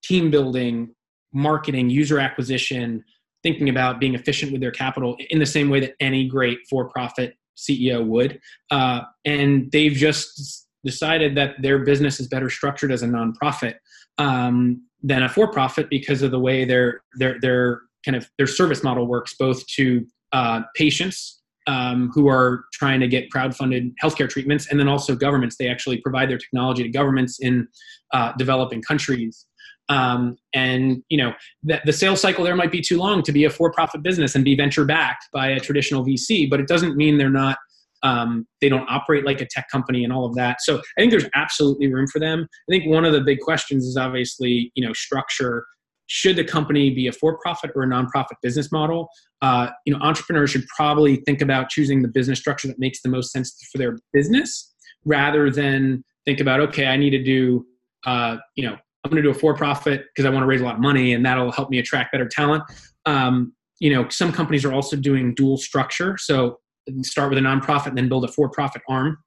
team building, marketing, user acquisition, thinking about being efficient with their capital in the same way that any great for profit CEO would. Uh, and they've just decided that their business is better structured as a nonprofit um, than a for profit because of the way their, their, their kind of their service model works both to uh, patients um, who are trying to get crowd-funded healthcare treatments, and then also governments. They actually provide their technology to governments in uh, developing countries. Um, and you know the, the sales cycle there might be too long to be a for-profit business and be venture-backed by a traditional VC, but it doesn't mean they're not. Um, they don't operate like a tech company and all of that. So I think there's absolutely room for them. I think one of the big questions is obviously you know structure should the company be a for-profit or a nonprofit business model uh, you know entrepreneurs should probably think about choosing the business structure that makes the most sense for their business rather than think about okay i need to do uh, you know i'm going to do a for-profit because i want to raise a lot of money and that'll help me attract better talent. Um, you know some companies are also doing dual structure. So start with a nonprofit and then build a for-profit arm.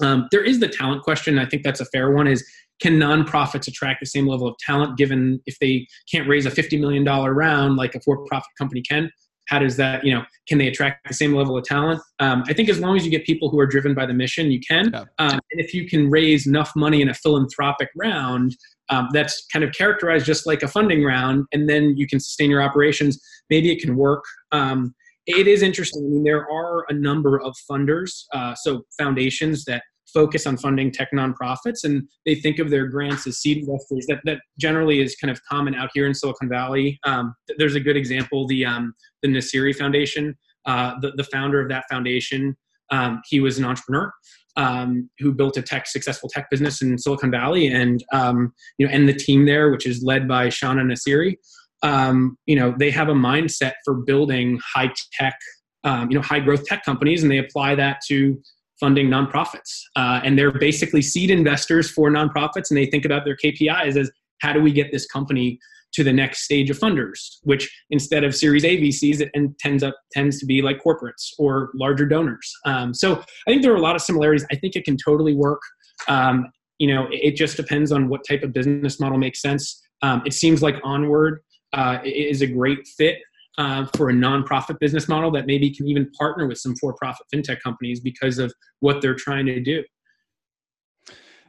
Um, there is the talent question. I think that's a fair one is can nonprofits attract the same level of talent given if they can't raise a $50 million round like a for-profit company can how does that you know can they attract the same level of talent? Um, i think as long as you get people who are driven by the mission you can. Yeah. um, and if you can raise enough money in a philanthropic round um, that's kind of characterized just like a funding round and then you can sustain your operations. Maybe it can work. Um, it is interesting. I mean there are a number of funders uh, so foundations that focus on funding tech nonprofits and they think of their grants as seed investors. That, that generally is kind of common out here in silicon valley. Um, there's a good example the, um, the nassiri foundation. Uh, the, the founder of that foundation um, he was an entrepreneur um, who built a tech successful tech business in silicon valley and um, you know and the team there which is led by shana nassiri um, you know they have a mindset for building high tech you know high growth tech companies and they apply that to funding nonprofits. Uh, and they're basically seed investors for nonprofits, and they think about their KPIs as how do we get this company to the next stage of funders, which instead of Series A VCs, it tends up tends to be like corporates or larger donors. Um, so I think there are a lot of similarities. I think it can totally work. Um, you know, it, just depends on what type of business model makes sense. Um, it seems like Onward uh, is a great fit uh, for a nonprofit business model that maybe can even partner with some for-profit fintech companies because of what they're trying to do.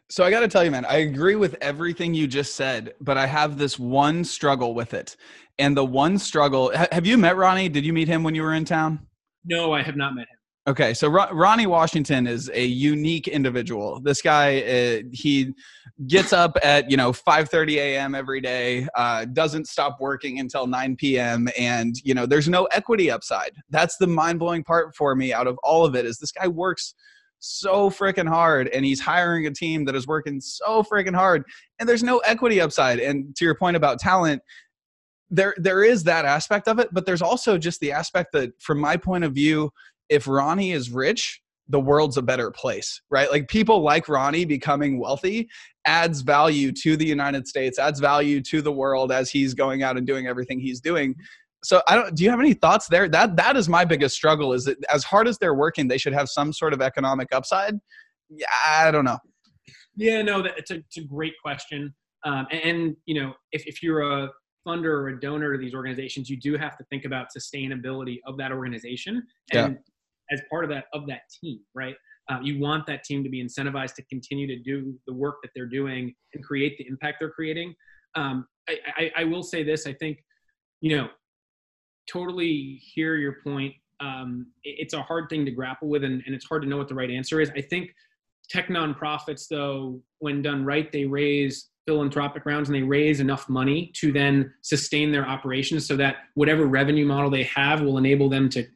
So I got to tell you, man, I agree with everything you just said, but I have this one struggle with it. And the one struggle, have you met Ronnie? Did you meet him when you were in town? No, I have not met him. Okay, so Ronnie Washington is a unique individual. This guy, uh, he gets up at you know 5:30 a.m. every day, uh, doesn't stop working until 9 p.m. And you know, there's no equity upside. That's the mind-blowing part for me. Out of all of it, is this guy works so freaking hard, and he's hiring a team that is working so freaking hard, and there's no equity upside. And to your point about talent, there there is that aspect of it, but there's also just the aspect that, from my point of view if Ronnie is rich, the world's a better place, right? Like people like Ronnie becoming wealthy adds value to the United States, adds value to the world as he's going out and doing everything he's doing. So I don't do you have any thoughts there? That that is my biggest struggle is that as hard as they're working, they should have some sort of economic upside. Yeah, I don't know. Yeah, no, that, it's, a, it's a great question. Um, and, and, you know, if, if you're a funder or a donor to these organizations, you do have to think about sustainability of that organization. And yeah as part of that of that team, right? Uh, you want that team to be incentivized to continue to do the work that they're doing and create the impact they're creating. Um, I, I, I, will say this: I think, you know, totally hear your point. Um, it, it's a hard thing to grapple with, and, and it's hard to know what the right answer is. I think tech nonprofits, though, when done right, they raise philanthropic rounds and they raise enough money to then sustain their operations so that whatever revenue model they have will enable them to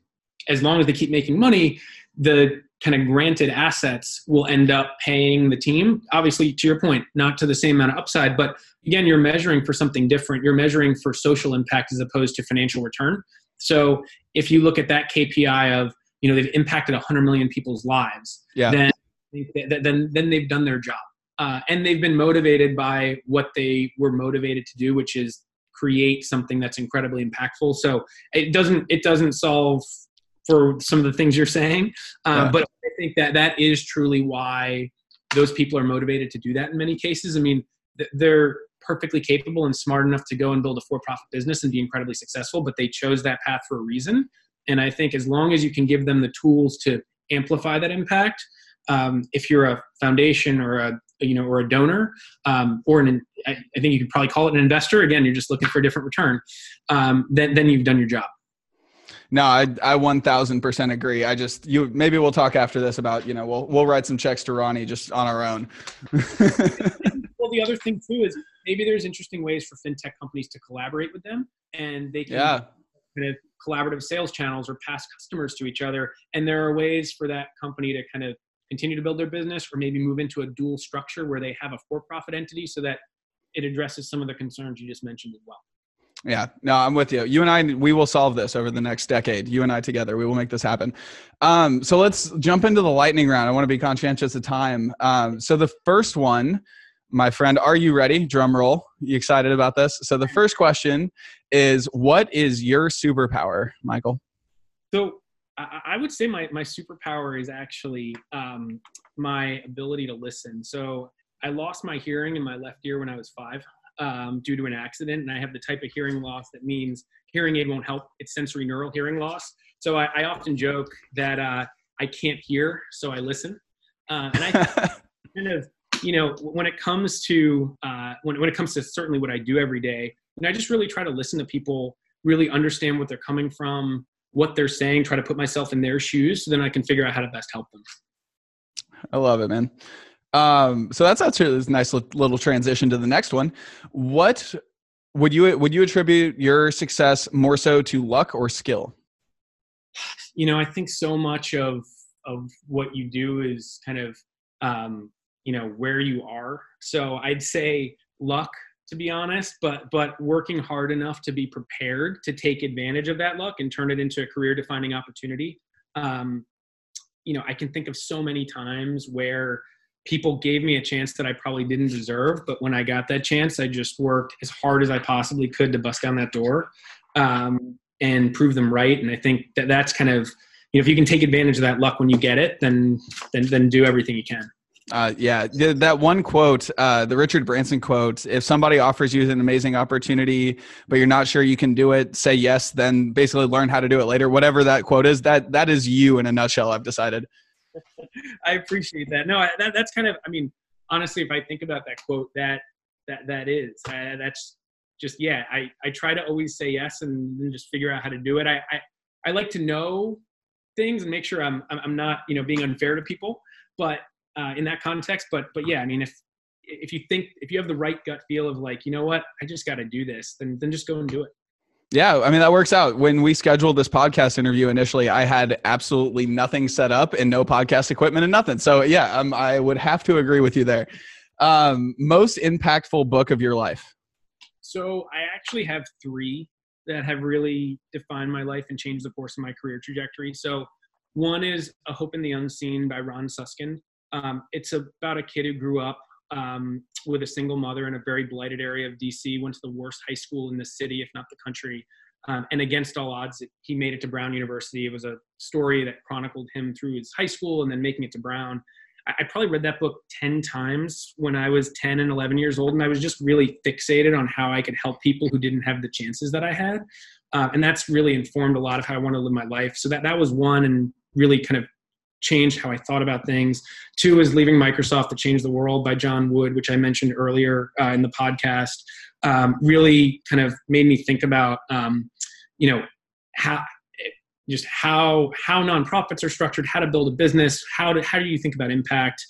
as long as they keep making money, the kind of granted assets will end up paying the team. Obviously, to your point, not to the same amount of upside, but again, you're measuring for something different. You're measuring for social impact as opposed to financial return. So if you look at that KPI of, you know, they've impacted 100 million people's lives, yeah. then, then, then they've done their job. Uh, and they've been motivated by what they were motivated to do, which is create something that's incredibly impactful. So it doesn't it doesn't solve for some of the things you're saying. Um, yeah. But I think that that is truly why those people are motivated to do that in many cases. I mean, they're perfectly capable and smart enough to go and build a for-profit business and be incredibly successful, but they chose that path for a reason. And I think as long as you can give them the tools to amplify that impact, um, if you're a foundation or a you know or a donor um, or an I think you could probably call it an investor. Again, you're just looking for a different return. Um, then then you've done your job. No, I I one thousand percent agree. I just you maybe we'll talk after this about you know we'll we'll write some checks to Ronnie just on our own. well, the other thing too is maybe there's interesting ways for fintech companies to collaborate with them, and they can yeah. kind of collaborative sales channels or pass customers to each other. And there are ways for that company to kind of continue to build their business, or maybe move into a dual structure where they have a for-profit entity, so that it addresses some of the concerns you just mentioned as well. Yeah, no, I'm with you. You and I, we will solve this over the next decade. You and I together, we will make this happen. Um, so let's jump into the lightning round. I want to be conscientious of time. Um, so the first one, my friend, are you ready? Drum roll. You excited about this? So the first question is, what is your superpower, Michael? So I would say my, my superpower is actually um, my ability to listen. So I lost my hearing in my left ear when I was five um, due to an accident, and I have the type of hearing loss that means hearing aid won't help. It's sensorineural hearing loss. So I, I often joke that uh, I can't hear, so I listen. Uh, and I kind of, you know, when it comes to uh, when when it comes to certainly what I do every day, and I just really try to listen to people, really understand what they're coming from, what they're saying, try to put myself in their shoes, so then I can figure out how to best help them. I love it, man. Um, so that's actually a nice little transition to the next one. What would you would you attribute your success more so to luck or skill? You know, I think so much of of what you do is kind of um, you know where you are. So I'd say luck to be honest, but but working hard enough to be prepared to take advantage of that luck and turn it into a career defining opportunity. Um, you know, I can think of so many times where people gave me a chance that I probably didn't deserve. But when I got that chance, I just worked as hard as I possibly could to bust down that door um, and prove them right. And I think that that's kind of, you know, if you can take advantage of that luck when you get it, then then then do everything you can. Uh, yeah, that one quote, uh, the Richard Branson quote: "If somebody offers you an amazing opportunity, but you're not sure you can do it, say yes. Then basically learn how to do it later." Whatever that quote is, that that is you in a nutshell. I've decided. I appreciate that. No, that, that's kind of. I mean, honestly, if I think about that quote, that that that is that's just yeah. I I try to always say yes and then just figure out how to do it. I I, I like to know things and make sure I'm I'm not you know being unfair to people, but uh, in that context. But but yeah, I mean if if you think if you have the right gut feel of like you know what I just got to do this, then then just go and do it. Yeah, I mean that works out. When we scheduled this podcast interview initially, I had absolutely nothing set up and no podcast equipment and nothing. So yeah, um, I would have to agree with you there. Um, most impactful book of your life? So I actually have three that have really defined my life and changed the course of my career trajectory. So one is A Hope in the Unseen by Ron Suskind. Um, it's about a kid who grew up um, with a single mother in a very blighted area of DC, went to the worst high school in the city, if not the country. Um, and against all odds, he made it to Brown University. It was a story that chronicled him through his high school and then making it to Brown. I, I probably read that book 10 times when I was 10 and 11 years old, and I was just really fixated on how I could help people who didn't have the chances that I had. Uh, and that's really informed a lot of how I want to live my life. So that, that was one and really kind of changed how I thought about things. Two is Leaving Microsoft to Change the World by John Wood, which I mentioned earlier uh, in the podcast. Um, really kind of made me think about, um, you know, how just how how nonprofits are structured, how to build a business, how to how do you think about impact.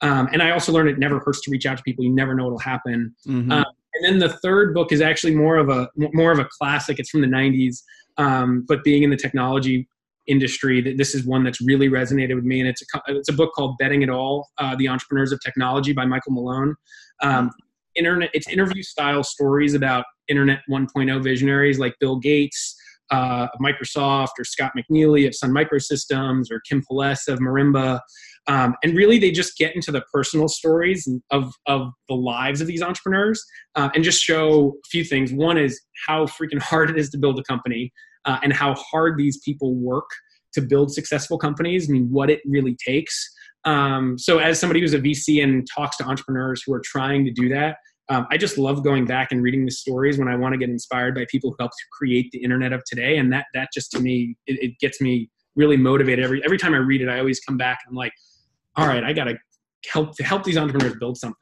Um, and I also learned it never hurts to reach out to people. You never know what'll happen. Mm-hmm. Um, and then the third book is actually more of a more of a classic. It's from the '90s, um, but being in the technology industry. That this is one that's really resonated with me, and it's a it's a book called "Betting It All: uh, The Entrepreneurs of Technology" by Michael Malone. Um, internet, it's interview style stories about internet 1.0 visionaries like Bill Gates uh, of Microsoft, or Scott McNealy of Sun Microsystems, or Kim Polese of Marimba. Um, and really, they just get into the personal stories of, of the lives of these entrepreneurs uh, and just show a few things. One is how freaking hard it is to build a company uh, and how hard these people work to build successful companies. I mean, what it really takes. Um, so, as somebody who's a VC and talks to entrepreneurs who are trying to do that, um, I just love going back and reading the stories when I want to get inspired by people who helped create the internet of today. And that that just to me, it, it gets me really motivated. Every every time I read it, I always come back and I'm like, all right, I got to help to help these entrepreneurs build something.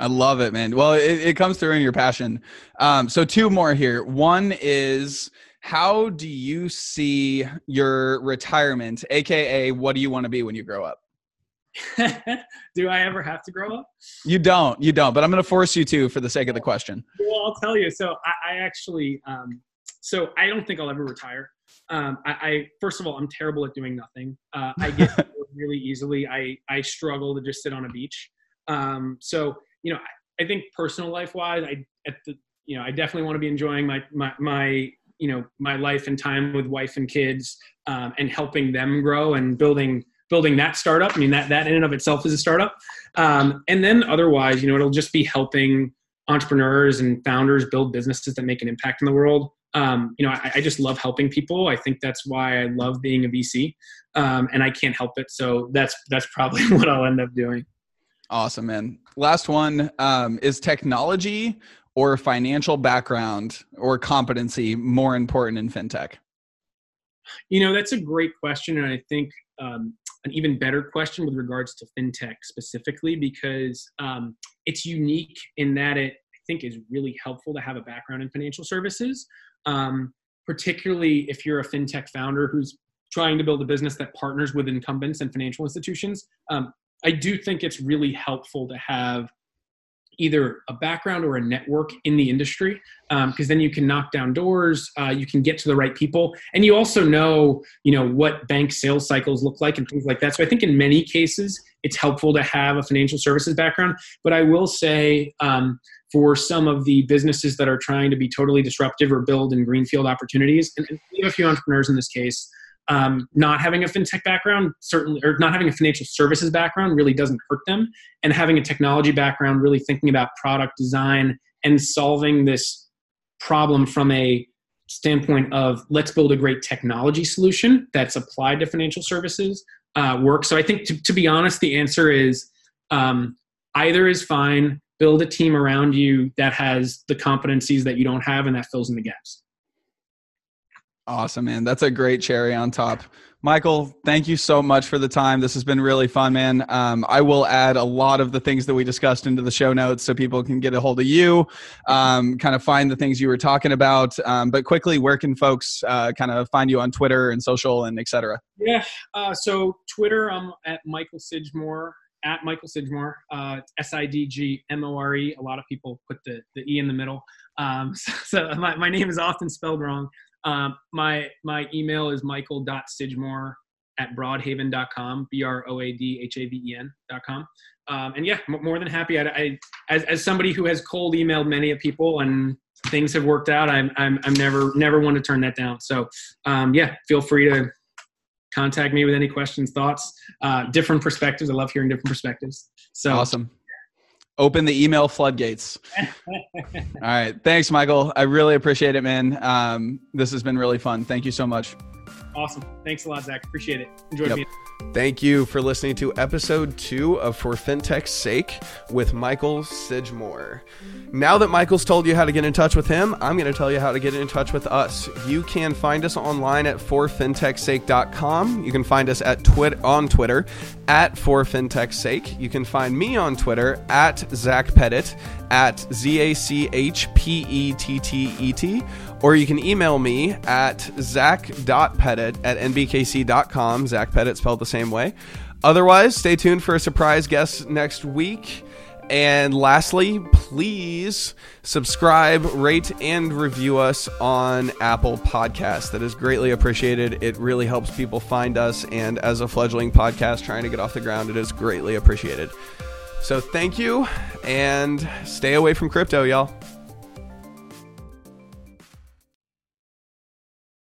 I love it, man. Well, it, it comes through in your passion. Um, so two more here. One is how do you see your retirement, aka what do you want to be when you grow up? do I ever have to grow up? You don't. You don't. But I'm going to force you to for the sake of the question. Well, I'll tell you. So I, I actually, um, so I don't think I'll ever retire. Um, I, I, first of all, I'm terrible at doing nothing. Uh, I get really easily. I I struggle to just sit on a beach. Um, so you know, I, I think personal life wise, I at the you know, I definitely want to be enjoying my my my you know my life and time with wife and kids um, and helping them grow and building building that startup. I mean, that that in and of itself is a startup. Um, and then otherwise, you know, it'll just be helping entrepreneurs and founders build businesses that make an impact in the world. Um, you know, I, I, just love helping people. I think that's why I love being a VC, um, and I can't help it. So that's that's probably what I'll end up doing. Awesome, man. Last one um, is technology or financial background or competency more important in fintech? You know, that's a great question, and I think um, an even better question with regards to fintech specifically because um, it's unique in that it I think is really helpful to have a background in financial services, um, particularly if you're a fintech founder who's trying to build a business that partners with incumbents and financial institutions. Um, I do think it's really helpful to have either a background or a network in the industry because um, then you can knock down doors uh, you can get to the right people and you also know you know what bank sales cycles look like and things like that. So i think in many cases it's helpful to have a financial services background but i will say um, for some of the businesses that are trying to be totally disruptive or build in greenfield opportunities and, and we have a few entrepreneurs in this case um, not having a fintech background certainly or not having a financial services background really doesn't hurt them. And having a technology background really thinking about product design and solving this problem from a standpoint of let's build a great technology solution that's applied to financial services uh, work. So i think to, to, be honest the answer is um, either is fine build a team around you that has the competencies that you don't have and that fills in the gaps Awesome, man. That's a great cherry on top. Michael, thank you so much for the time. This has been really fun, man. Um, I will add a lot of the things that we discussed into the show notes so people can get a hold of you, um, kind of find the things you were talking about. Um, but quickly, where can folks uh, kind of find you on Twitter and social and etc.? Yeah, uh, so Twitter, I'm at Michael Sidgmore, at Michael Sidgmore, uh, S I D G M O R E. A lot of people put the, the E in the middle. Um, so, so my, my name is often spelled wrong. Um, my my email is michael.sidgmore at broadhaven.com, B-R-O-A-D-H-A-V-E-N.com. Um, and yeah, m- more than happy. I, I, as, as somebody who has cold emailed many people and things have worked out, I'm, I'm, I'm never, never want to turn that down. So um, yeah, feel free to contact me with any questions, thoughts, uh, different perspectives. I love hearing different perspectives. So awesome open the email floodgates. All right. Thanks, Michael. I really appreciate it, man. Um, this has been really fun. Thank you so much. Awesome. Thanks a lot, Zach. Appreciate it. Enjoy yep. being. Thank you for listening to episode two of For FinTech's Sake with Michael Sidgmore. Now that Michael's told you how to get in touch with him, I'm going to tell you how to get in touch with us. You can find us online at forfintechsake.com. You can find us at twit- on Twitter at forfintechsake. You can find me on Twitter at Zach Pettit at Z A C H P E T T E T or you can email me at zach.pettit at nbkc.com. Zach Pettit spelled the same way. Otherwise, stay tuned for a surprise guest next week. And lastly, please subscribe, rate, and review us on Apple Podcasts. That is greatly appreciated. It really helps people find us. And as a fledgling podcast trying to get off the ground, it is greatly appreciated. So thank you and stay away from crypto, y'all.